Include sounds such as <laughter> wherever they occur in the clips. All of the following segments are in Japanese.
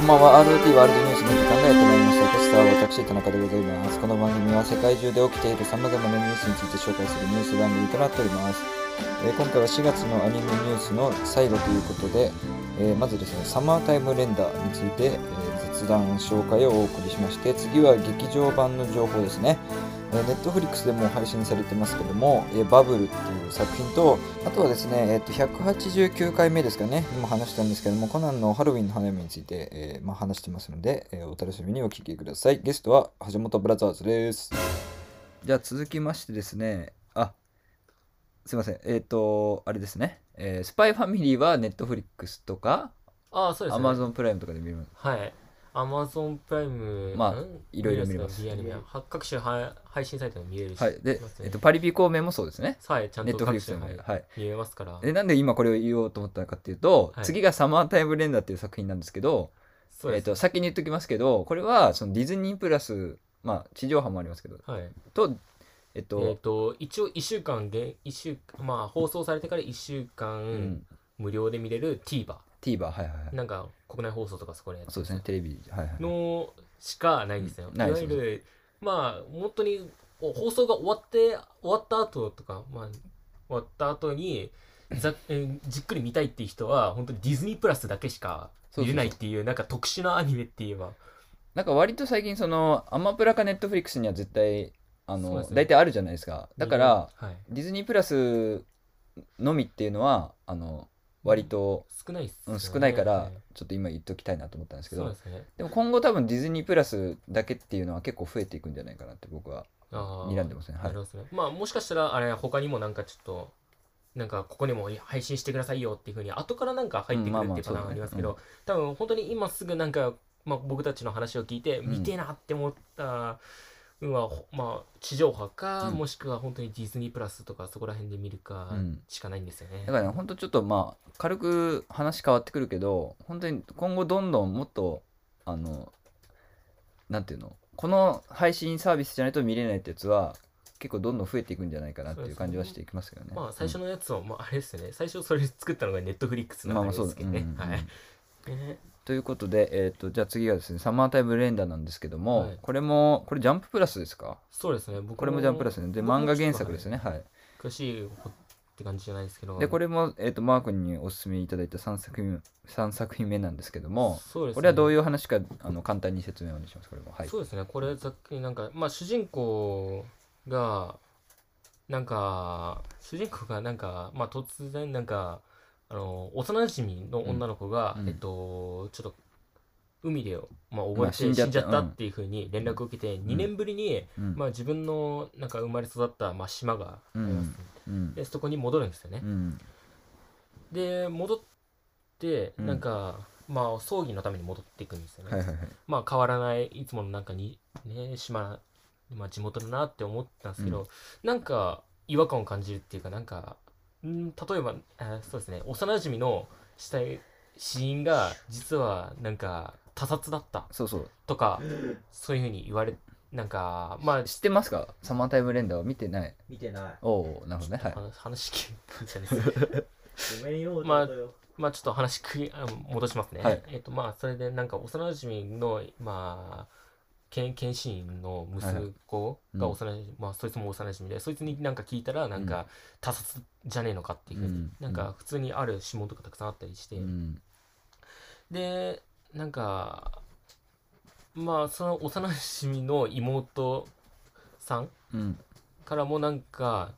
こんばんは RT ワールドニュースの時間がやってまいりました。キャスターは私、田中でございます。この番組は世界中で起きている様々なニュースについて紹介するニュース番組となっております。えー今回は4月のアニメニュースの最後ということで、えーまずですね、サマータイムレンダーについて、えー雑談紹介をお送りしまして、次は劇場版の情報ですね。えー、ネットフリックスでも配信されてますけども、えーバブルっていう作品と、あとはですね、えー、と189回目ですかね、今話したんですけども、コナンのハロウィンの花嫁について、えーまあ、話してますので、えーお楽しみにお聞きください。ゲストは橋本ブラザーズです。じゃあ続きましてですね、あすいません、えっ、と、あれですね、えースパイファミリーはネットフリックスとか、ああ、そうですね。アマゾンプライムとかで見るはい。アマゾンプライム、まあん？いろいろ見れます各種は配信サイトでも見れるし、はい。でえっ、と、パリピ孔明もそうですね。はい、ちゃんネットフリックスでも。見れますから。でなんで今これを言おうと思ったかっていうと、はい次がサマータイムレンダーっていう作品なんですけど。えっと先に言っときますけどこれはそのディズニープラス、まあ、地上波もありますけどはい。とえっと、えっ、と、一応1週間げん、一週まあ、放送されてから1週う間ん、無料で見れる TVer。TVer はいはいはいなんか、国内放送とかそこでやってそうですね。テレビはいはい。のしかないんですよ。うん。ないわゆる、まあ、本当にお放送が終わって、終わった後とか、まあ、終わった後に、ざえーじっくり見たいっていう人は、本当にディズニープラスだけしか見れないっていう、なんか特殊なアニメって言えば。なんか割と最近そのアマプラかネットフリックスには絶対あの、ね。大体あるじゃないですか。だから、はい、ディズニープラスのみっていうのはあの割と、少ないっすよね、うん少ないから、はいちょっと今言っときたいなと思ったんですけど。ね。でも今後多分ディズニープラスだけっていうのは結構増えていくんじゃないかなって僕は睨んでますね。はい。まあ、もしかしたら、あれ、他にもなんかちょっと、なんかここにも配信してくださいよっていうふうに後からなんか入ってくるっていうパターンありますけど、多分本当に今すぐなんか、まあ、僕たちの話を聞いてん見てえなって思ったのは、ほまあ地上波か、うんもしくは本当にディズニープラスとかそこら辺で見るかうんしかないんですよね。だからね、ほんとちょっとまあ、軽く話変わってくるけど、本当に今後どんどんもっと、あの、なんていうの、この配信サービスじゃないと見れないってやつは、結構どんどん増えていくんじゃないかなっていう感じはしていきますけどね。まあ最初の、のやつを、まああれですよね最初それ作ったのがネットフリックスなんまあまあそうですけどね。うんうんうんはい。ねということで、えっ、と、じゃあ次がですね、サマータイムレンダーなんですけども、はいこれも、これジャンププラスですか？そうですね。僕これもジャンププラスね。で、漫画原作ですね。はい。詳しいって感じじゃないですけど。で、これも、えっ、と、マークにお勧めいただいた3作品、三作品目なんですけども、そうですねこれはどういう話か、あの、簡単に説明をお願いします。これも。はい。そうですねこれざっくりなんかまあ主人公がなんか主人公がなんかまあ突然なんかあの幼馴染の女の子が、うん。えっとちょっと海で、まあ、溺まあれて死んじゃったうんっていうふうに連絡を受けて、2年ぶりに、うん。まあ、自分のなんか生まれ育った、まあ、島があります、うん。でそこに戻るんですよね。う、ん。で戻ってうん。なんか、まあ葬儀のために戻っていくんですよね、はいはいはい。まあ変わらないいつものなんかにね島、まあ、地元だなって思ったんですけど、なんか違和感を感じるっていうかなんかん例えばあそうですね。幼馴染の死体死因が実はなんか他殺だった。そうそう。とかそういうふうに言われなんかまあ知ってますか？サマータイムレンダーは見てない。見てない。おおなるほどね。はい。話話聞いたんです。<laughs> ごめんよ、まあちょっとよ。まあちょっと話くいあ戻しますね。はい。えっ、とまあそれでなんか幼馴染のまあ検検視員の息子がうん幼馴染、まあそいつも幼馴染でそいつになんか聞いたらなんか他殺じゃねえのかっていうふうに、うん。なんか普通にある指紋とかたくさんあったりして、うん。でなんかまあその幼馴染の妹さんうん。からもなんか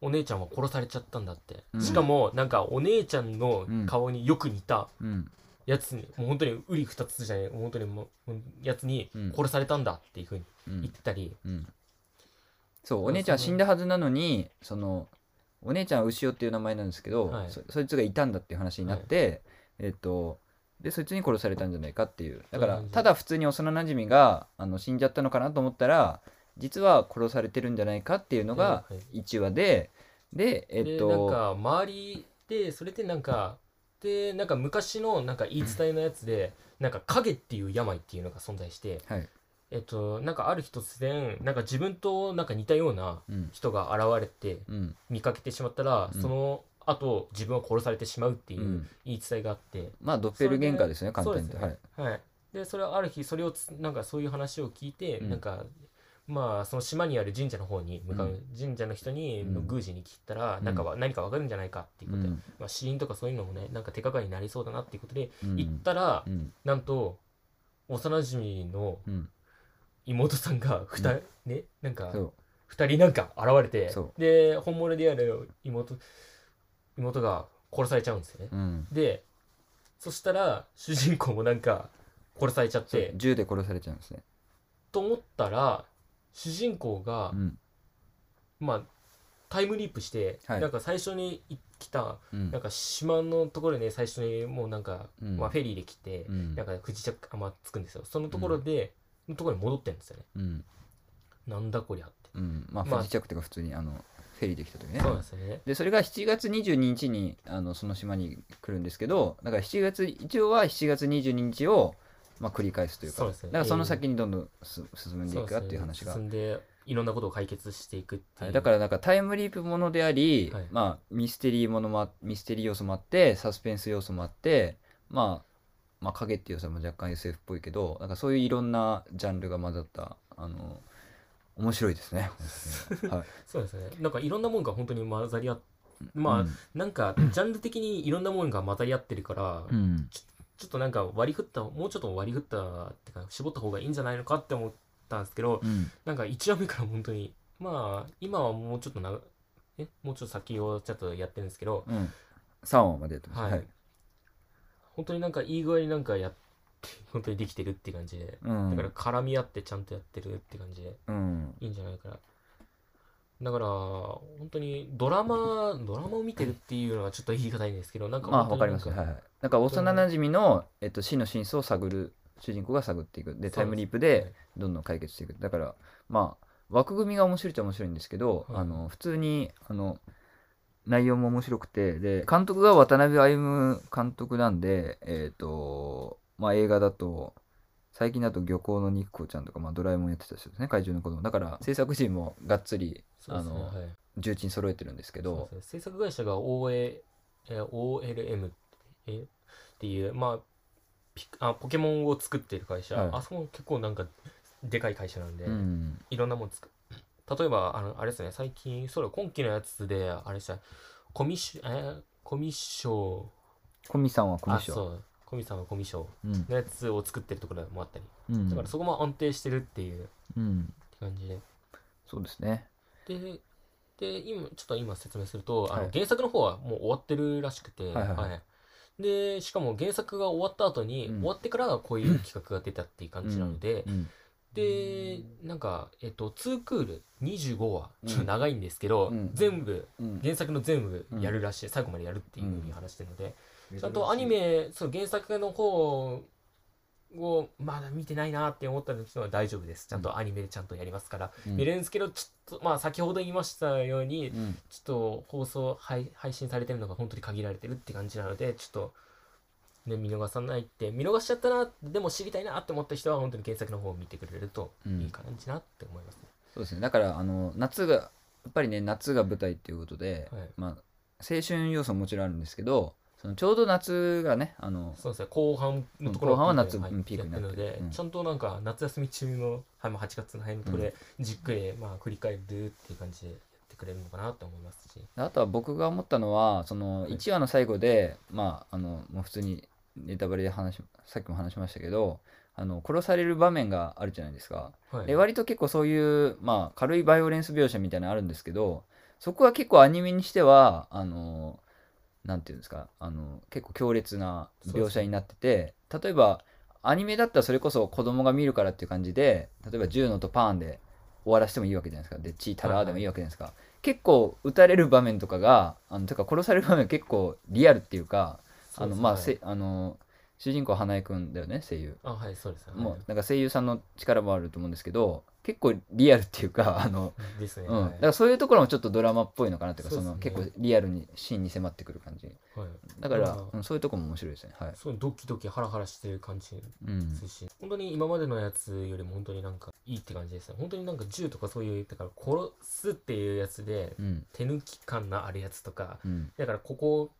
お姉ちゃんは殺されちゃったんだって、うん。しかもなんかお姉ちゃんの顔によく似たうんやつに、もう本当にうり二つじゃない本当にもうやつにうん。殺されたんだっていうふうにうん。言ったり、うん。そうお姉ちゃんは死んだはずなのにそのお姉ちゃんは牛尾っていう名前なんですけど、はい。そそいつがいたんだっていう話になって、えっとでそいつに殺されたんじゃないかっていう。だからただ普通に幼馴染があの死んじゃったのかなと思ったら実は殺されてるんじゃないかっていうのがはい1話ででえっでとなんか周りでそれでなんかでなんか昔のなんか言い伝えのやつで、なんか影っていう病っていうのが存在してはい。えっとなんかある日突然なんか自分となんか似たようなうん。人が現れてうん。見かけてしまったら、うん。そのあと自分は殺されてしまうっていううん。言い伝えがあって、まあドッペルゲンガーですね簡単にですねはい。でそれはある日それをつなんかそういう話を聞いて、うん。なんかまあその島にある神社の方に向かう、うん。神社の人に、宮司に聞いたら、うん。なんかは何かわかるんじゃないかっていうことで、うん。まあ、死因とかそういうのもねなんか手がかりになりそうだなっていうことで、うん。行ったら、うん。なんと幼馴染のうん。妹さんが二人、ねなんかそう。二人なんか現れてそで本物である妹妹が殺されちゃうんですよね、うん。でそしたら主人公もなんか殺されちゃって。銃で殺されちゃうんですね。と思ったら主人公が、うん。まあタイムリープして、はい。なんか最初に来たうん。なんか島のところでね最初にもうなんか、うん。まあ、フェリーで来て、うん。なんか不時着あまあ着くんですよ。そのところで、のところに戻ってるんですよね。うん。なんだこりゃって、うん。まあまあ。不時着っていうか普通にあのフェリーできた時ね。そうですよね。でそれが7月22日にあのその島に来るんですけどだから7月一応は7月22日を、まあ、繰り返すというかそうですね。だからその先にどんどんす進んでいくかっていうそ話が、進んでいろんなことを解決していくっていう、はいだからなんかタイムリープものであり、はい。まあ、ミステリーものもあミステリー要素もあってサスペンス要素もあって、まあ、まあ影っていう要素も若干 SF っぽいけどなんかそういういろんなジャンルが混ざったあの面白いですね。はい。<laughs> そうですね。なんかいろんなもんが本当に混ざり合ってまあ、うんなんかジャンル的にいろんなもんが混ざり合ってるから、うんちょっとなんか割り振ったもうちょっと割り振ったってか絞った方がいいんじゃないのかって思ったんですけどうん。なんか1話目から本当にまあ今はもうちょっとなえもうちょっと先をちょっとやってるんですけどうん、3話までやってます、はい。はい。本当になんかいい具合になんかやって本当にできてるって感じで。うん。だから絡み合ってちゃんとやってるって感じでうん。いいんじゃないかなだから本当にドラマドラマを見てるっていうのはちょっと言い方いいんですけどなんかまあ本当になんわかります。はいはい。なんか幼馴染の、えっと、死の真相を探る主人公が探っていく。でタイムリープでどんどん解決していく。だからまあ枠組みが面白いっちゃ面白いんですけど、はいあの普通にあの内容も面白くてで監督が渡辺歩監督なんでえっ、とまあ映画だと最近だと漁港の肉子ちゃんとか、まあ、ドラえもんやってた人ですね怪獣の子供。だから制作陣もがっつりねあのはい。重鎮揃えてるんですけど。ね。制作会社が OA えー OLM えーっていう、まあ、ピあポケモンを作っている会社、はい。あそこも結構なんかでかい会社なんで、うん。いろんなもの作る例えばあのあれですね最近それ今期のやつであれした。コミッショえーコミッショコミさんはコミッションコミさんはコミッショうん。のやつを作ってるところもあったり、うんだからそこも安定してるっていううん。感じで。そうですね。でで今ちょっと今説明すると、あはい。の原作の方はもう終わってるらしくて、はいはい。はい。でしかも原作が終わった後に、うん。終わってからこういう企画が出たっていう感じなので、うん。でなんかえっと2クール25話ちょっと長いんですけど、うん。全部うん。原作の全部やるらしい、最後までやるっていうふうに話してるので、うんちゃんとアニメその原作の方をまだ見てないなって思った人は大丈夫です。ちゃんとアニメでちゃんとやりますから、うん。見れるんですけどちょっとまあ先ほど言いましたように、うんちょっと放送配配信されてるのが本当に限られてるって感じなのでちょっと、ね、見逃さないって見逃しちゃったなでも知りたいなって思った人は本当に原作の方を見てくれるとうん。いい感じなって思いますね。そうですね。だからあの夏がやっぱりね夏が舞台っていうことで、はい。まあ青春要素ももちろんあるんですけどそのちょうど夏がねあのそうですね。後半のところ後半は夏ピークになってる。ので、うん。ちゃんとなんか夏休み中の、はいまあ、8月の辺のところでじっくり、まあ、振り返るっていう感じでやってくれるのかなと思いますし。あとは僕が思ったのはそのい。1話の最後で、まああのもう普通にネタバレで話しさっきも話しましたけどあの殺される場面があるじゃないですか。はい、で割と結構そういう、まあ、軽いバイオレンス描写みたいなのあるんですけどそこは結構アニメにしてはあのなんていうんですかあの結構強烈な描写になってて、例えばアニメだったらそれこそ子供が見るからっていう感じで例えば銃のとパーンで終わらせてもいいわけじゃないですか。で血たらーでもいいわけじゃないですか、結構撃たれる場面とかがあのてか殺される場面結構リアルっていうかあのまあせあの主人公花江くんだよね声優。あはいそうですね。もうなんか声優さんの力もあると思うんですけど結構リアルっていうか <laughs> あの、ですね。うん、はい。だからそういうところもちょっとドラマっぽいのかなっていうかそその結構リアルにシーンに迫ってくる感じ。はい。だから、うんそういうところも面白いですね。はい、すごいドキドキハラハラしてる感じうんですし、本当に今までのやつよりも本当になんかいいって感じですね。本当になんか銃とかそういう、だから殺すっていうやつでうん。手抜き感のあるやつとか、うん。だからここ、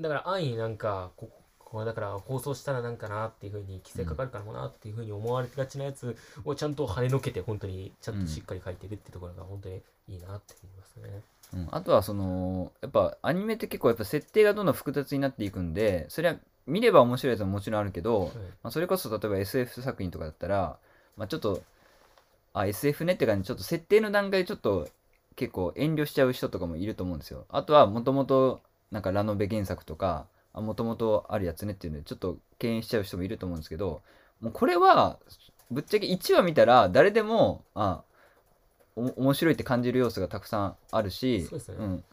だから安易になんか、こここだから放送したらなんかなっていうふうに規制かかるからもなっていうふうに思われがちなやつをちゃんと跳ねのけて本当にちゃんとしっかり書いてるってところが本当にいいなって思いますね。うん、あとはそのやっぱアニメって結構やっぱ設定がどんどん複雑になっていくんでそれは見れば面白いやつももちろんあるけど、はい。まあ、それこそ例えば SF 作品とかだったら、まあ、ちょっとあ SF ねって感じでちょっと設定の段階でちょっと結構遠慮しちゃう人とかもいると思うんですよ。あとはもともとなんかラノベ原作とかもともとあるやつねっていうのでちょっと敬遠しちゃう人もいると思うんですけどもうこれはぶっちゃけ1話見たら誰でもあお面白いって感じる要素がたくさんあるしそうね。ん、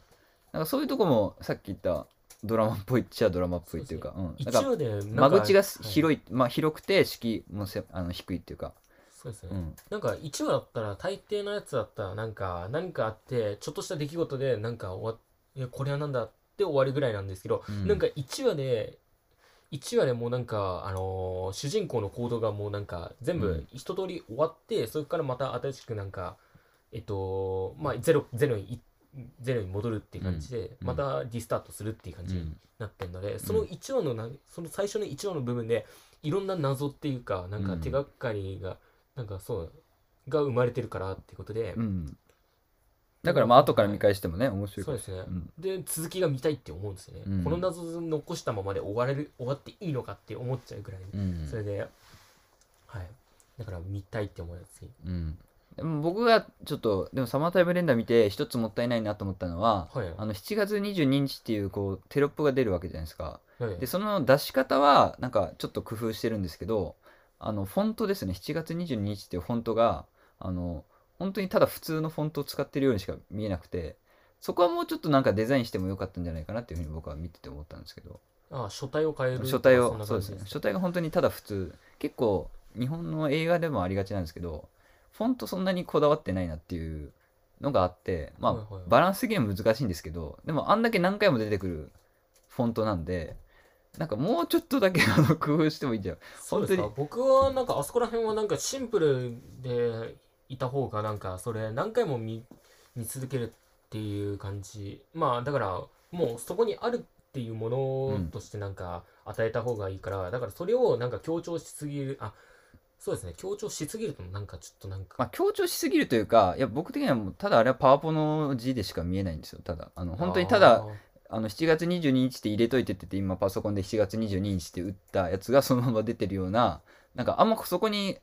なんかそういうとこもさっき言ったドラマっぽいっちゃドラマっぽいっていうかうん、一なんなんか間口がはい広い、まあ広くて敷居もせあの低いっていうか、そうですね。うん、なんか1話だったら大抵のやつだったらなんか何かあってちょっとした出来事でなんか終わっいやこれはなんだって終わりぐらいなんですけど、うん。なんか1話で1話でもうなんか、あのー主人公の行動がもうなんか全部うん。一通り終わって、それからまた新しくなんかえっとまあゼロゼロにいゼロに戻るっていう感じで、うん。またリスタートするっていう感じにうん。なってるので、その1話のなその最初の1話の部分でいろんな謎っていうかなんかうん。手がかりが、なんかそうが生まれてるからっていうことで、うん、だからまあ後から見返してもね面白いそうですね、うん。で続きが見たいって思うんですよね、うん。この謎を残したままで終われる終わっていいのかって思っちゃうぐらいに、うん。それではい。だから見たいって思うやつに。うん。でも僕がちょっとでもサマータイムレンダー見て一つもったいないなと思ったのは、はい。あの7月22日っていうこうテロップが出るわけじゃないですか。はい。でその出し方はなんかちょっと工夫してるんですけどあのフォントですね。7月22日っていうフォントがあの本当にただ普通のフォントを使ってるようにしか見えなくてそこはもうちょっとなんかデザインしてもよかったんじゃないかなっていうふうに僕は見てて思ったんですけど。あ書体を変える書体をそうですね書体が本当にただ普通結構日本の映画でもありがちなんですけどフォントそんなにこだわってないなっていうのがあってまあ、はいはい。バランス的には難しいんですけどでもあんだけ何回も出てくるフォントなんでなんかもうちょっとだけあの工夫してもいいんじゃんそうですか？本僕はなんかあそこら辺はなんかシンプルでいた方がなんかそれ何回も見見続けるっていう感じ。まあだからもうそこにあるっていうものとしてなんか与えた方がいいから、だからそれをなんか強調しすぎるあそうですね。強調しすぎるとなんかちょっとなんか、まあ、強調しすぎるというかいや僕的にはもうただあれはパワポの字でしか見えないんですよただ。あの本当にただあの7月22日って入れといてって言って今パソコンで7月22日って打ったやつがそのまま出てるようななんかあんまそこに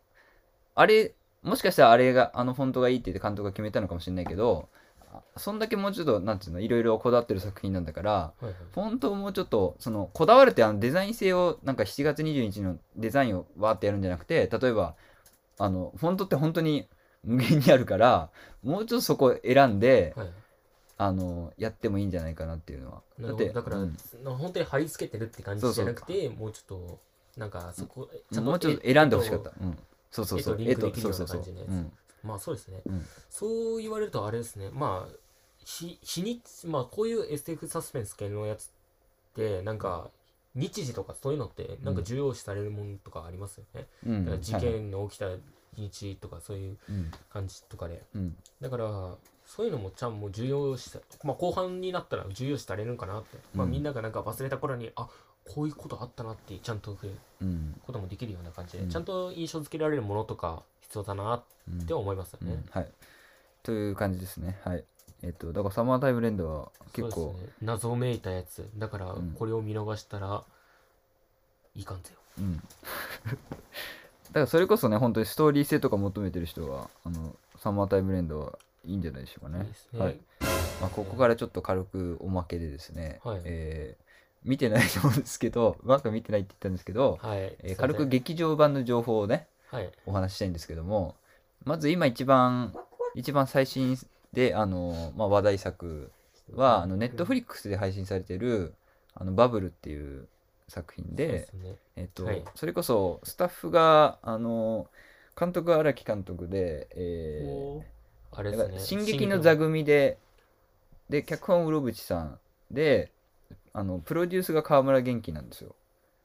あれもしかしたらあれがあのフォントがいいって言って監督が決めたのかもしれないけどあそんだけもうちょっとなんていうのいろいろこだわってる作品なんだからはいはい。フォントをもうちょっとそのこだわるってあのデザイン性をなんか7月22日のデザインをわーってやるんじゃなくて例えばあのフォントって本当に無限にあるからもうちょっとそこ選んではい。あのやってもいいんじゃないかなっていうのは。なるほど。だから、うん。本当に貼り付けてるって感じじゃなくてもうちょっとなんかそこ、もうちょっと選んでほしかった。うん。そうそうそう。絵とリンクできるようなそうそうそう。感じのやつ。うん。まあそうですね、うん。そう言われるとあれですね。まあ日日にちまあこういう SF サスペンス系のやつってなんか日時とかそういうのってなんか重要視されるものとかありますよね、うん。だから事件の起きた日とかそういううん。感じとかで。うん。だからそういうのもちゃん。も重要視さまあ後半になったら重要視されるんかなって、まあうんみんながなんか忘れた頃にあこういうことあったなってちゃんと触れこともできるような感じで、うん。ちゃんと印象付けられるものとか必要だなうんって思いますよね、うん。はい。という感じですね。はい。えっと、だからサマータイムレンドは結構。ね、謎めいたやつ。だからうん。これを見逃したらいかんぜよ、うん。<laughs> だからそれこそね、本当にストーリー性とか求めてる人は、あの、サマータイムレンドはいいんじゃないでしょうかね。いい。ね、はい。まあ、ここからちょっと軽くおまけでですね、はい。えー見てないと思うんですけど、うまく見てないって言ったんですけど、はい、えー軽く劇場版の情報をね、はい。お話ししたいんですけどもまず今一番一番最新であの、まあ、話題作はあのネットフリックスで配信されてる「あのバブル」っていう作品でですね。えっとはい。それこそスタッフがあの監督は荒木監督で、えおー。あれーですね。進撃の座組でで脚本うろぶちさんであのプロデュースが川村元気なんですよ。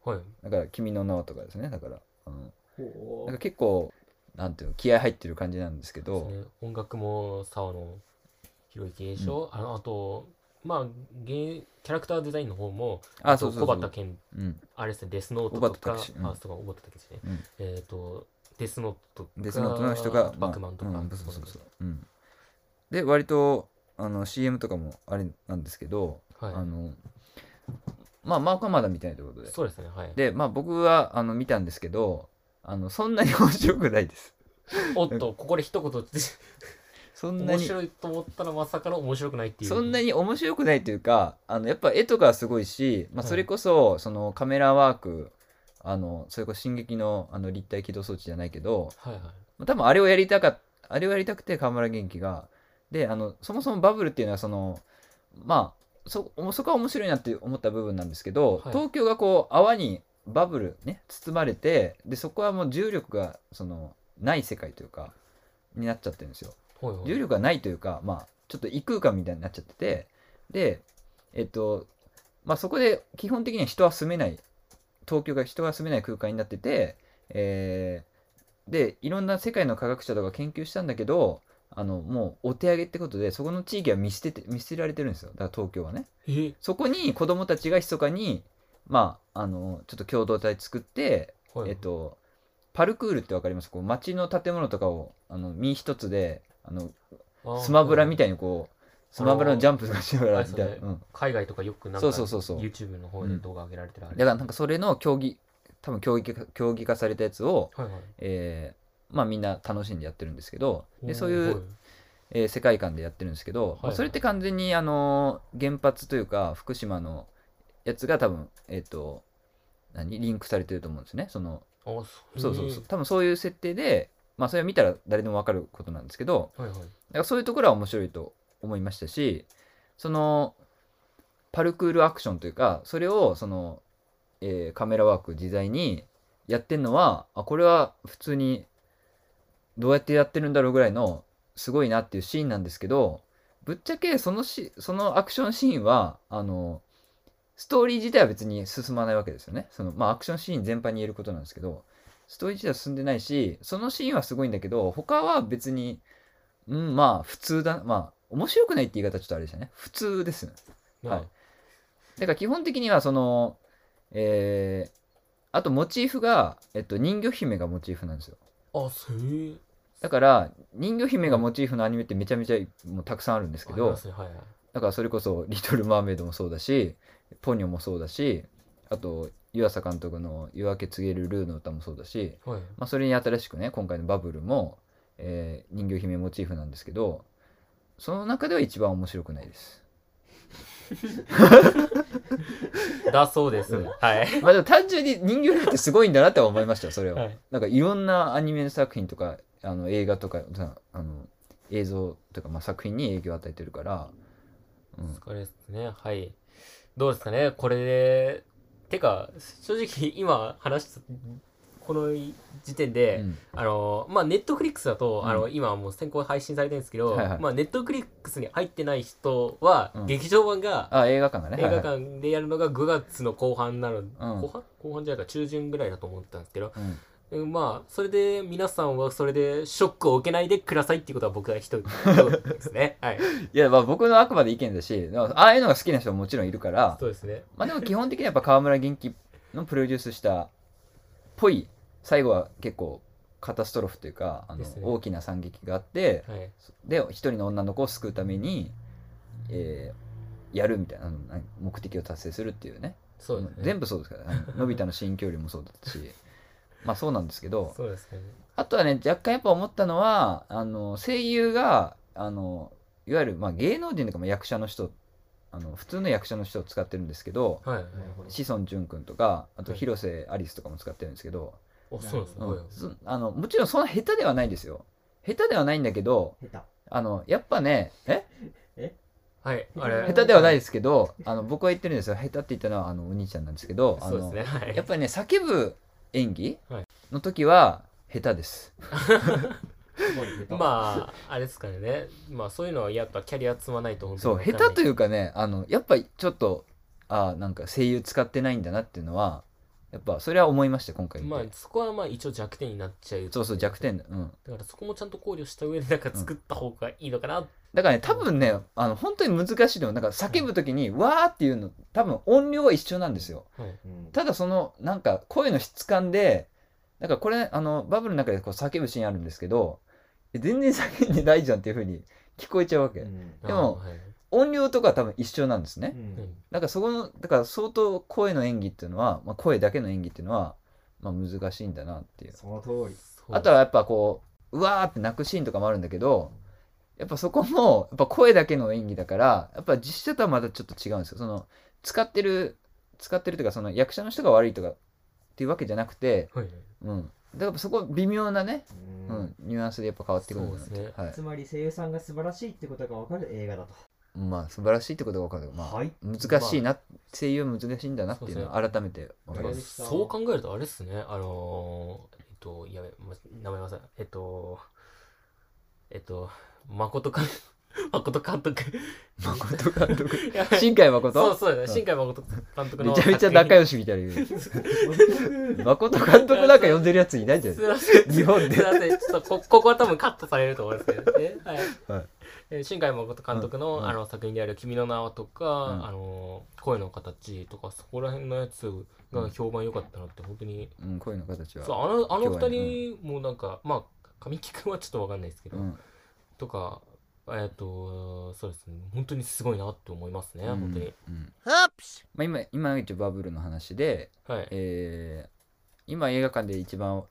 はい。だから「君の名は」とかですね。だからあのおなんか結構なんていうの気合入ってる感じなんですけど。ね、音楽も沢野広之でしょ、あのあとまあゲキャラクターデザインの方もあそうそうそう。小畑健うん。あれですね。デスノート小とか畑武史うん。あそうか小畑武史ね、うん。えっ、とデスノートとかデスノートの人がバックマンとか、まあうん、そうそう。そう、うん、で割とあの CM とかもあれなんですけど、はい。あのまあマークはまだ見てないということで。そうですねはい。でまあ僕はあの見たんですけどあのそんなに面白くないです。おっとここで一言 <laughs> そんなに面白いと思ったらまさかの面白くないっていう。そんなに面白くないというかあのやっぱ絵とかはすごいし、まあ、はいそれこそそのカメラワークあのそれこそ「進撃の」あの立体起動装置じゃないけどはいはい。多分あれをやりたかっあれをやりたくて河村元気が。であのそもそもバブルっていうのはそのまあそそこは面白いなって思った部分なんですけど、はい東京がこう泡にバブルね包まれてでそこはもう重力がそのない世界というかになっちゃってるんですよ。はいはい重力がないというか、まあ、ちょっと異空間みたいになっちゃってて、で、えっと、まあ、そこで基本的には人は住めない、東京が人が住めない空間になってて、えーで、いろんな世界の科学者とか研究したんだけど、あの、もうお手上げってことで、そこの地域は見捨てて、見捨てられてるんですよ。だから東京はね。え？そこに子供たちが密かに、まあ、あの、ちょっと共同体作って、はいえっと、パルクールってわかります？こう街の建物とかをあの身一つであのスマブラみたいいにこうスマブラのジャンプとかしながあらみたいな、うん、海外とかよくなんかそうそうそうそう。YouTube の方で動画上げられてるあれ、だからなんかそれの競技多分競技化競技化されたやつを、はいはい。えーまあみんな楽しんでやってるんですけどでそういう、はい。えー世界観でやってるんですけど、まあはいそれって完全にあの原発というか福島のやつが多分えっ、と何？リンクされてると思うんですね。そのそうそうそう。多分そういう設定でまあそれを見たら誰でも分かることなんですけどはいはい。だからそういうところは面白いと思いましたしそのパルクールアクションというかそれをその、えーカメラワーク自在にやってんのはあこれは普通にどうやってやってるんだろうぐらいのすごいなっていうシーンなんですけどぶっちゃけそのしそのアクションシーンはあのストーリー自体は別に進まないわけですよね。その、まあ、アクションシーン全般に言えることなんですけどストーリー自体は進んでないしそのシーンはすごいんだけど他は別にうんまあ普通だまあ面白くないって言い方ちょっとあれでしたね。普通ですね。はい。だから基本的にはそのえーあとモチーフが、えっと、人魚姫がモチーフなんですよあそういう。だから人魚姫がモチーフのアニメってめちゃめちゃもうたくさんあるんですけどはい。だからそれこそ「リトル・マーメイド」もそうだし「ポニョ」もそうだしあと湯浅監督の「夜明け告げるルー」の歌もそうだし、はい。まあ、それに新しくね今回の「バブルも」えー人魚姫モチーフなんですけどその中では一番面白くないです <laughs> だそうです、うん。はい。まあでも単純に人魚姫ってすごいんだなって思いましたよそれは、はい。なんかいろんなアニメ作品とかあの映画とかさあの映像とか、まあ、作品に影響を与えてるから、うん、これですね。はい。どうですかね。これでてか正直今話したこの時点で、うん。あのまあネットフリックスだと、うん。あの今はもう先行配信されてるんですけど、はいはい。まあネットフリックスに入ってない人は、うん。劇場版があ映画館がね。映画館でやるのが5月の後半なの、ん。後半？後半じゃないか中旬ぐらいだと思ったんですけど、まあそれで皆さんはそれでショックを受けないでくださいっていうことは僕は一人ですね。<laughs> はい。いやまあ僕のあくまで意見だしああいうのが好きな人ももちろんいるから。そうですね。まあでも基本的にはやっぱ川村元気のプロデュースしたっぽい最後は結構カタストロフというかあの、大きな惨劇があってはい。で一人の女の子を救うために、えーやるみたいな目的を達成するっていうね。そうね。全部そうですから、あの <laughs> のび太の新距離もそうだったし。まあそうなんですけど。そうですね。あとはね若干やっぱ思ったのはあの声優があのいわゆる、まあ、芸能人とかまあ役者の人あの普通の役者の人を使ってるんですけどはいはい志尊淳君とかあとはい。広瀬アリスとかも使ってるんですけど、おそうですね、うん。あのもちろんそんな下手ではないですよ。下手ではないんだけど下手。あのやっぱねえ？はい、あれ。下手ではないですけどあの僕は言ってるんですよ。下手って言ったのはあのお兄ちゃんなんですけどあそうのですね。はい。やっぱりね叫ぶ演技はい。の時は下手です。すごい下手。まああれですかね。まあそういうのはやっぱキャリア積まないと本当そう下手というかねあのやっぱりちょっとあーなんか声優使ってないんだなっていうのはやっぱそれは思いました今回まあそこはまあ一応弱点になっちゃうそうそう弱点だ。うん。だからそこもちゃんと考慮した上でなんか作った方がいいのかな、だからね多分ねあの本当に難しいのはなんか叫ぶ時に「わー」っていうの多分音量は一緒なんですよ。はい。うんただそのなんか声の質感でなんかこれあのバブルの中でこう叫ぶシーンあるんですけどえ全然叫んでないじゃんっていう風に聞こえちゃうわけ、うん。でもはい音量とかは多分一緒なんですね、うん。だからそこのだから相当声の演技っていうのは、まあ、声だけの演技っていうのは、まあ、難しいんだなっていう。その通り。あとはやっぱこううわーって泣くシーンとかもあるんだけどやっぱそこもやっぱ声だけの演技だからやっぱ実写とはまたちょっと違うんですよ。その使ってる使ってるというかその役者の人が悪いとかっていうわけじゃなくて、はいうん、だからそこ微妙なね、ううんん、ニュアンスでやっぱ変わってくるんですね。はい。つまり声優さんが素晴らしいってことが分かる映画だとまあ素晴らしいってことが分かる、まあはい。難しいな、声優難しいんだなっていうのは改めて分かりますそう考えるとあれですね。あのー、えっとやべま名前忘れたえっとえっと誠か <laughs> 誠監督。誠監督。<laughs> やばい新海誠？そうそうだね。うん。新海誠監督のめちゃめちゃ仲良しみたいに言う。<laughs> 誠監督なんか呼んでるやついないじゃんすいません。日本で。すいません。ちょっとこここは多分カットされると思うんですけどね、はい。はい。えー新海誠監督の,、うんうん。あの作品である「君の名は」とか、うん。あの声の形とかそこら辺のやつが評判良かったなって本当に、うん、声の形は。そうあのあの二人もなんか、まあ神木君はちょっとわかんないですけど、うん。とかえっ、とそうですね。本当にすごいなって思いますね、本当に。うん。まあ、今今一応バブルの話で、はい。えー今映画館で一番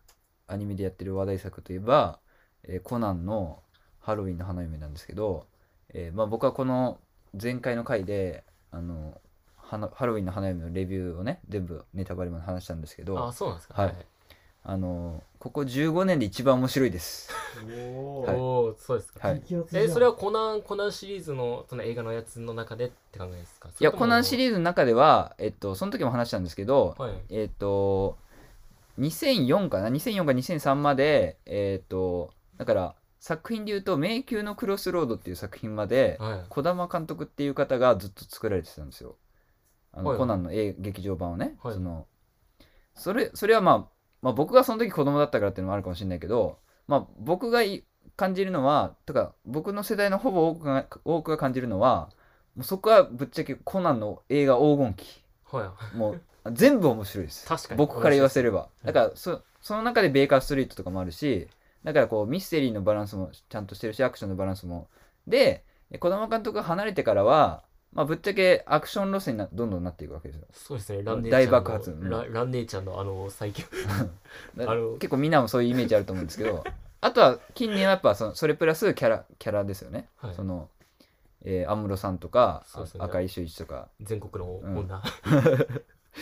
アニメでやってる話題作といえば、えーコナンのハロウィンの花嫁なんですけど、えーまあ、僕はこの前回の回であの花ハロウィンの花嫁のレビューをね全部ネタバレまで話したんですけどあそうなんですか？はい。あのここ15年で一番面白いです。おはい。おおそうですか、はい、えそれはコナンコナンシリーズのその映画のやつの中でって考えですか？いやコナンシリーーズの中では、えっと、その時も話したんですけど、はい。えっ、と、2004かな ?2004 か2003まで、えっ、と、だから作品で言うと、迷宮のクロスロードっていう作品まで、はい児玉監督っていう方がずっと作られてたんですよ。あの、はいコナンの映劇場版をね。はいそのそれ、それはまあ、まあ僕がその時子供だったからっていうのもあるかもしれないけど、まあ僕がい感じるのは、とか僕の世代のほぼ多くが多くが感じるのは、もうそこはぶっちゃけコナンの映画黄金期。はいもう全部面白いです。確かに僕から言わせれば。いだからそ、その中でベーカーストリートとかもあるし、だからこうミステリーのバランスもちゃんとしてるし、アクションのバランスも。で、児玉監督が離れてからは、まあ、ぶっちゃけアクション路線になどんどんなっていくわけですよ。そうですね。ランネーちゃんの大爆発うんラランネーちゃんのあの最強。<laughs> 結構みんなもそういうイメージあると思うんですけど、<laughs> あとは近年はやっぱそのそれプラスキャラ、キャラですよね。はい。その、えー、安室さんとか、ね。赤井秀一とか。全国のうん。<laughs> 女、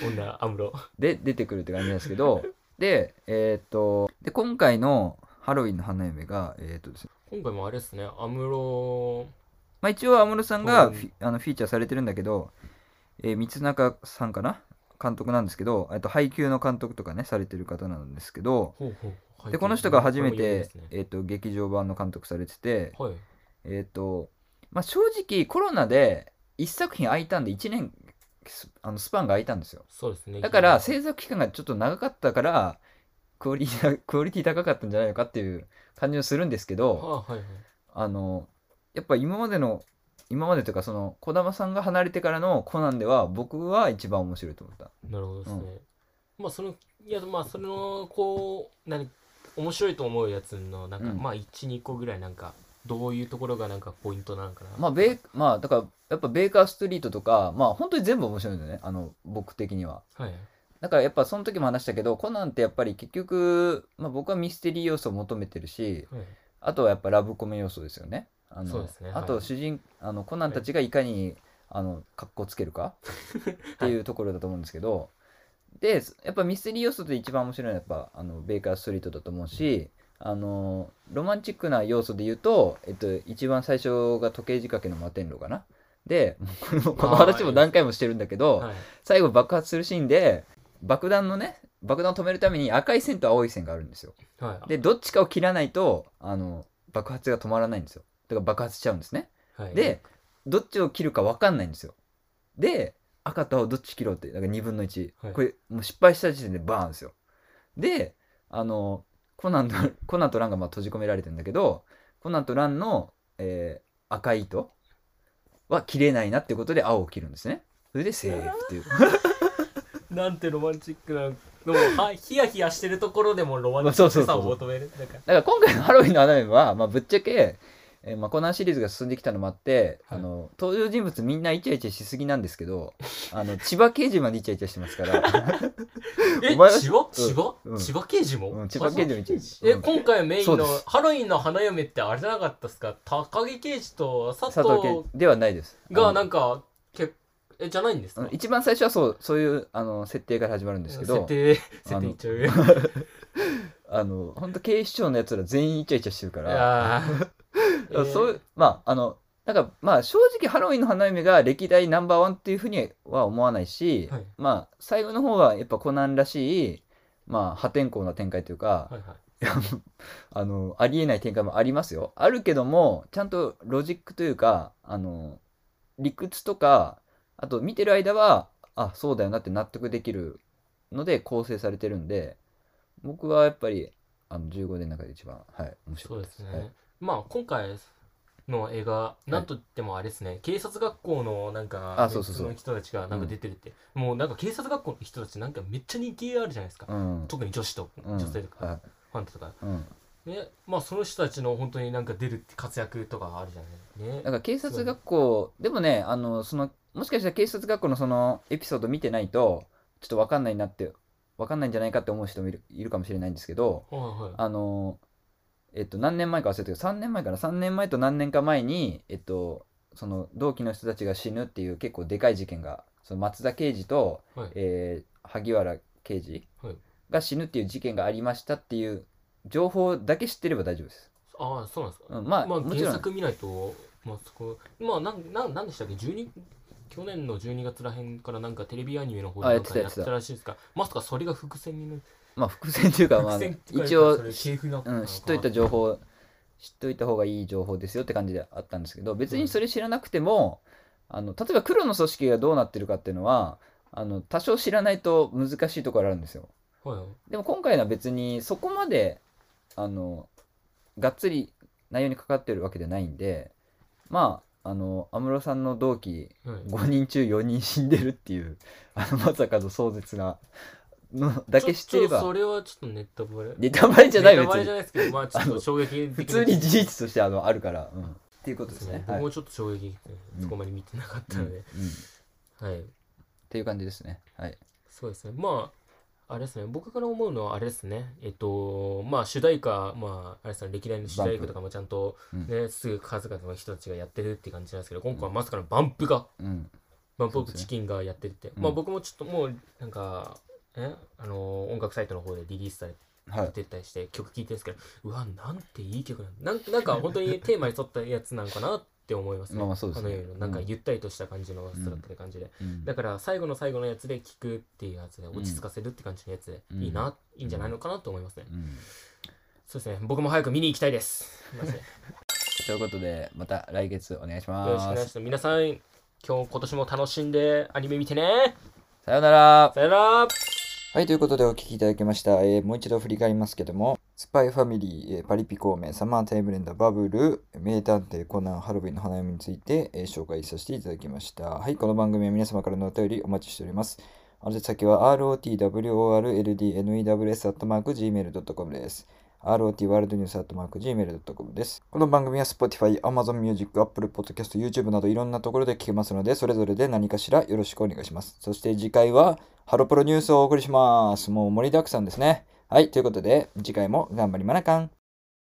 女アムロ。で出てくるって感じなんですけど、で、えーっと、で、今回のハロウィンの花嫁が、えーっとですね、今回もあれですねアムロ。まあ、一応安室さんがうんフィ,、あのフィーチャーされてるんだけど、えー、三中さんかな？監督なんですけど、えっと配給の監督とかねされてる方なんですけど、ほうほう。でこの人が初めてね。えっと劇場版の監督されてて、はい。えっとまあ、正直コロナで1作品空いたんで1年スあのスパンが空いたんですよ。そうですね。だから制作期間がちょっと長かったからクオリティ <laughs> クオリティ高かったんじゃないのかっていう感じはするんですけど、あはいはい。あのやっぱ今までの今までというかその児玉さんが離れてからのコナンでは僕は一番面白いと思った。なるほどですね、まあそのいやまあそれのこう何面白いと思うやつのなんか、うん。まあ12個ぐらいなんかどういうところがなんかポイントなのか。なまあベーまあだからやっぱベーカーストリートとかまあ本当に全部面白いんだよね。あの僕的には。はいだからやっぱその時も話したけどコナンってやっぱり結局、まあ、僕はミステリー要素を求めてるしはいあとはやっぱラブコメ要素ですよね。あのそうですね。あとはい主人、あのコナンたちがいかに、あの格好つけるか <laughs> っていうところだと思うんですけど、でやっぱミステリー要素で一番面白いのはやっぱあのベーカーストリートだと思うしあのロマンチックな要素で言うと、えっと、一番最初が時計仕掛けの摩天楼かな。でこの話も何回もしてるんだけど、はい。最後爆発するシーンで爆弾のね爆弾を止めるために赤い線と青い線があるんですよ。はい。でどっちかを切らないとあの爆発が止まらないんですよ。だから爆発しちゃうんですね。はい、でどっちを切るか分かんないんですよ。で赤と青どっち切ろうってだから2分の1、はい。これもう失敗した時点でバーンですよ。であのコナンとコナンとランがまあ閉じ込められてるんだけどコナンとランの、えー赤い糸は切れないなってことで青を切るんですね。それでセーフっていう <laughs> なんてロマンチックな。でも、はヒヤヒヤしてるところでもロマンチックさを求める。だから今回のハロウィンの花嫁は、まあ、ぶっちゃけ、えーまあ、コナンシリーズが進んできたのもあって、はい。あの登場人物みんなイチャイチャしすぎなんですけどあの千葉刑事までイチャイチャしてますから、<laughs> え、千葉？千葉、うん。千葉刑事も、うん、千葉刑事もイチャイチえ、ャ、今回メインのハロウィンの花嫁ってあれじゃなかったですか？高木刑事と佐佐藤藤刑ではないです。がなんか、けえ、じゃないんですか？一番最初はそうそういうあの設定から始まるんですけど設定、設定いっちゃう。<laughs> あの本当警視庁のやつら全員イチャイチャしてるかいらや <laughs> ー。そういう、まああのなんかまあ正直ハロウィンの花嫁が歴代ナンバーワンっていうふうには思わないし、はい。まあ最後の方はやっぱコナンらしいまあ破天荒な展開というか、はいはい。<laughs> あのありえない展開もありますよ。あるけどもちゃんとロジックというかあの理屈とかあと見てる間はあそうだよなって納得できるので構成されてるんで僕はやっぱりあの15年の中で一番はい面白そうですすね。まあ今回の映画、なんといってもあれですね、警察学校のなんか、あその人たちがなんか出てるって、もうなんか警察学校の人たちなんかめっちゃ人気あるじゃないですか。はい、うん。特に女子と、うん。女性とか、はい。ファンとか。うん、ね、まあその人たちの本当になんか出るって活躍とかあるじゃない。ね。だから警察学校でもねあのそのもしかしたら警察学校のそのエピソード見てないとちょっと分かんないなって分かんないんじゃないかって思う人もいるいるかもしれないんですけどはいはい。あのえっと何年前か忘れたけど3年前かな3年前と何年か前にえっとその同期の人たちが死ぬっていう結構でかい事件がその松田刑事と、はい。えー萩原刑事はい。が死ぬっていう事件がありましたっていう情報だけ知ってれば大丈夫です。ああ、そうなんですか。うん、まあ、まあ原作見ないと、まあそこ、まあなん、なん、なんでしたっけ ?12、去年の12月らへんからなんかテレビアニメの方でやってたらしいですか？まさかそれが伏線になる。まあ伏線というか、まあ、一応うん、知っといた情報知っといた方がいい情報ですよって感じであったんですけど別にそれ知らなくても、あの例えば黒の組織がどうなってるかっていうのはあの多少知らないと難しいところあるんですよはいはい。でも今回のは別にそこまであのがっつり内容にかかってるわけじゃないんでまああの安室さんの同期はい5人中4人死んでるっていうあのまさかの壮絶なのだけ知ってればそれはちょっとネタバレ。ネタバレじゃないネタバレじゃないですけど、まあちょっと衝撃的普通に事実としてあのあるから、うん、っていうことですね。もちょっと衝撃そこまで見てなかったうんので、はい。ていう感じですね。はい。そうですね。まあ、あれですね。僕から思うのはあれですね。えっと、まあ、主題歌、まあ、あれですね、歴代の主題歌とかもちゃんとうんね、すぐ数々の人たちがやってるって感じなんですけど、今回はまさかのバンプが、うん。バンプオブチキンがやってるって。うんまあ、僕もちょっともう、なんか、えあの音楽サイトの方でリリースされはい。てたりして曲聴いてるんですけど、うわ、なんていい曲なんなんなんか本当にテーマに沿ったやつなのかなって思いますね。まあまあそうですねあのようななんかうんゆったりとした感じのストラックで感じで。うんだから最後の最後のやつで聴くっていうやつで落ち着かせるって感じのやつでうんいいな、いいんじゃないのかなと思いますね。うんそうですね。僕も早く見に行きたいです。マジでよ <laughs> ということで、また来月お願いしまろしくお願いしす。ます。皆さん、今日今年も楽しんでアニメ見てね。さようなら。さよなら。はい、ということでお聞きいただきました。えーもう一度振り返りますけども、スパイファミリー、パリピ孔明、サマータイムレンダー、バブル、名探偵コナン、ハロウィンの花嫁について、紹介させていただきました。はい、この番組は皆様からのお便りお待ちしております。あの先は rotworldnews.gmail.com です。rotworldnews.gmail.com です。この番組は Spotify、Amazon Music、Apple Podcast、YouTube などいろんなところで聞けますので、それぞれで何かしらよろしくお願いします。そして次回はハロプロニュースをお送りします。もう盛りだくさんですね。はい、ということで次回も頑張りまなかん。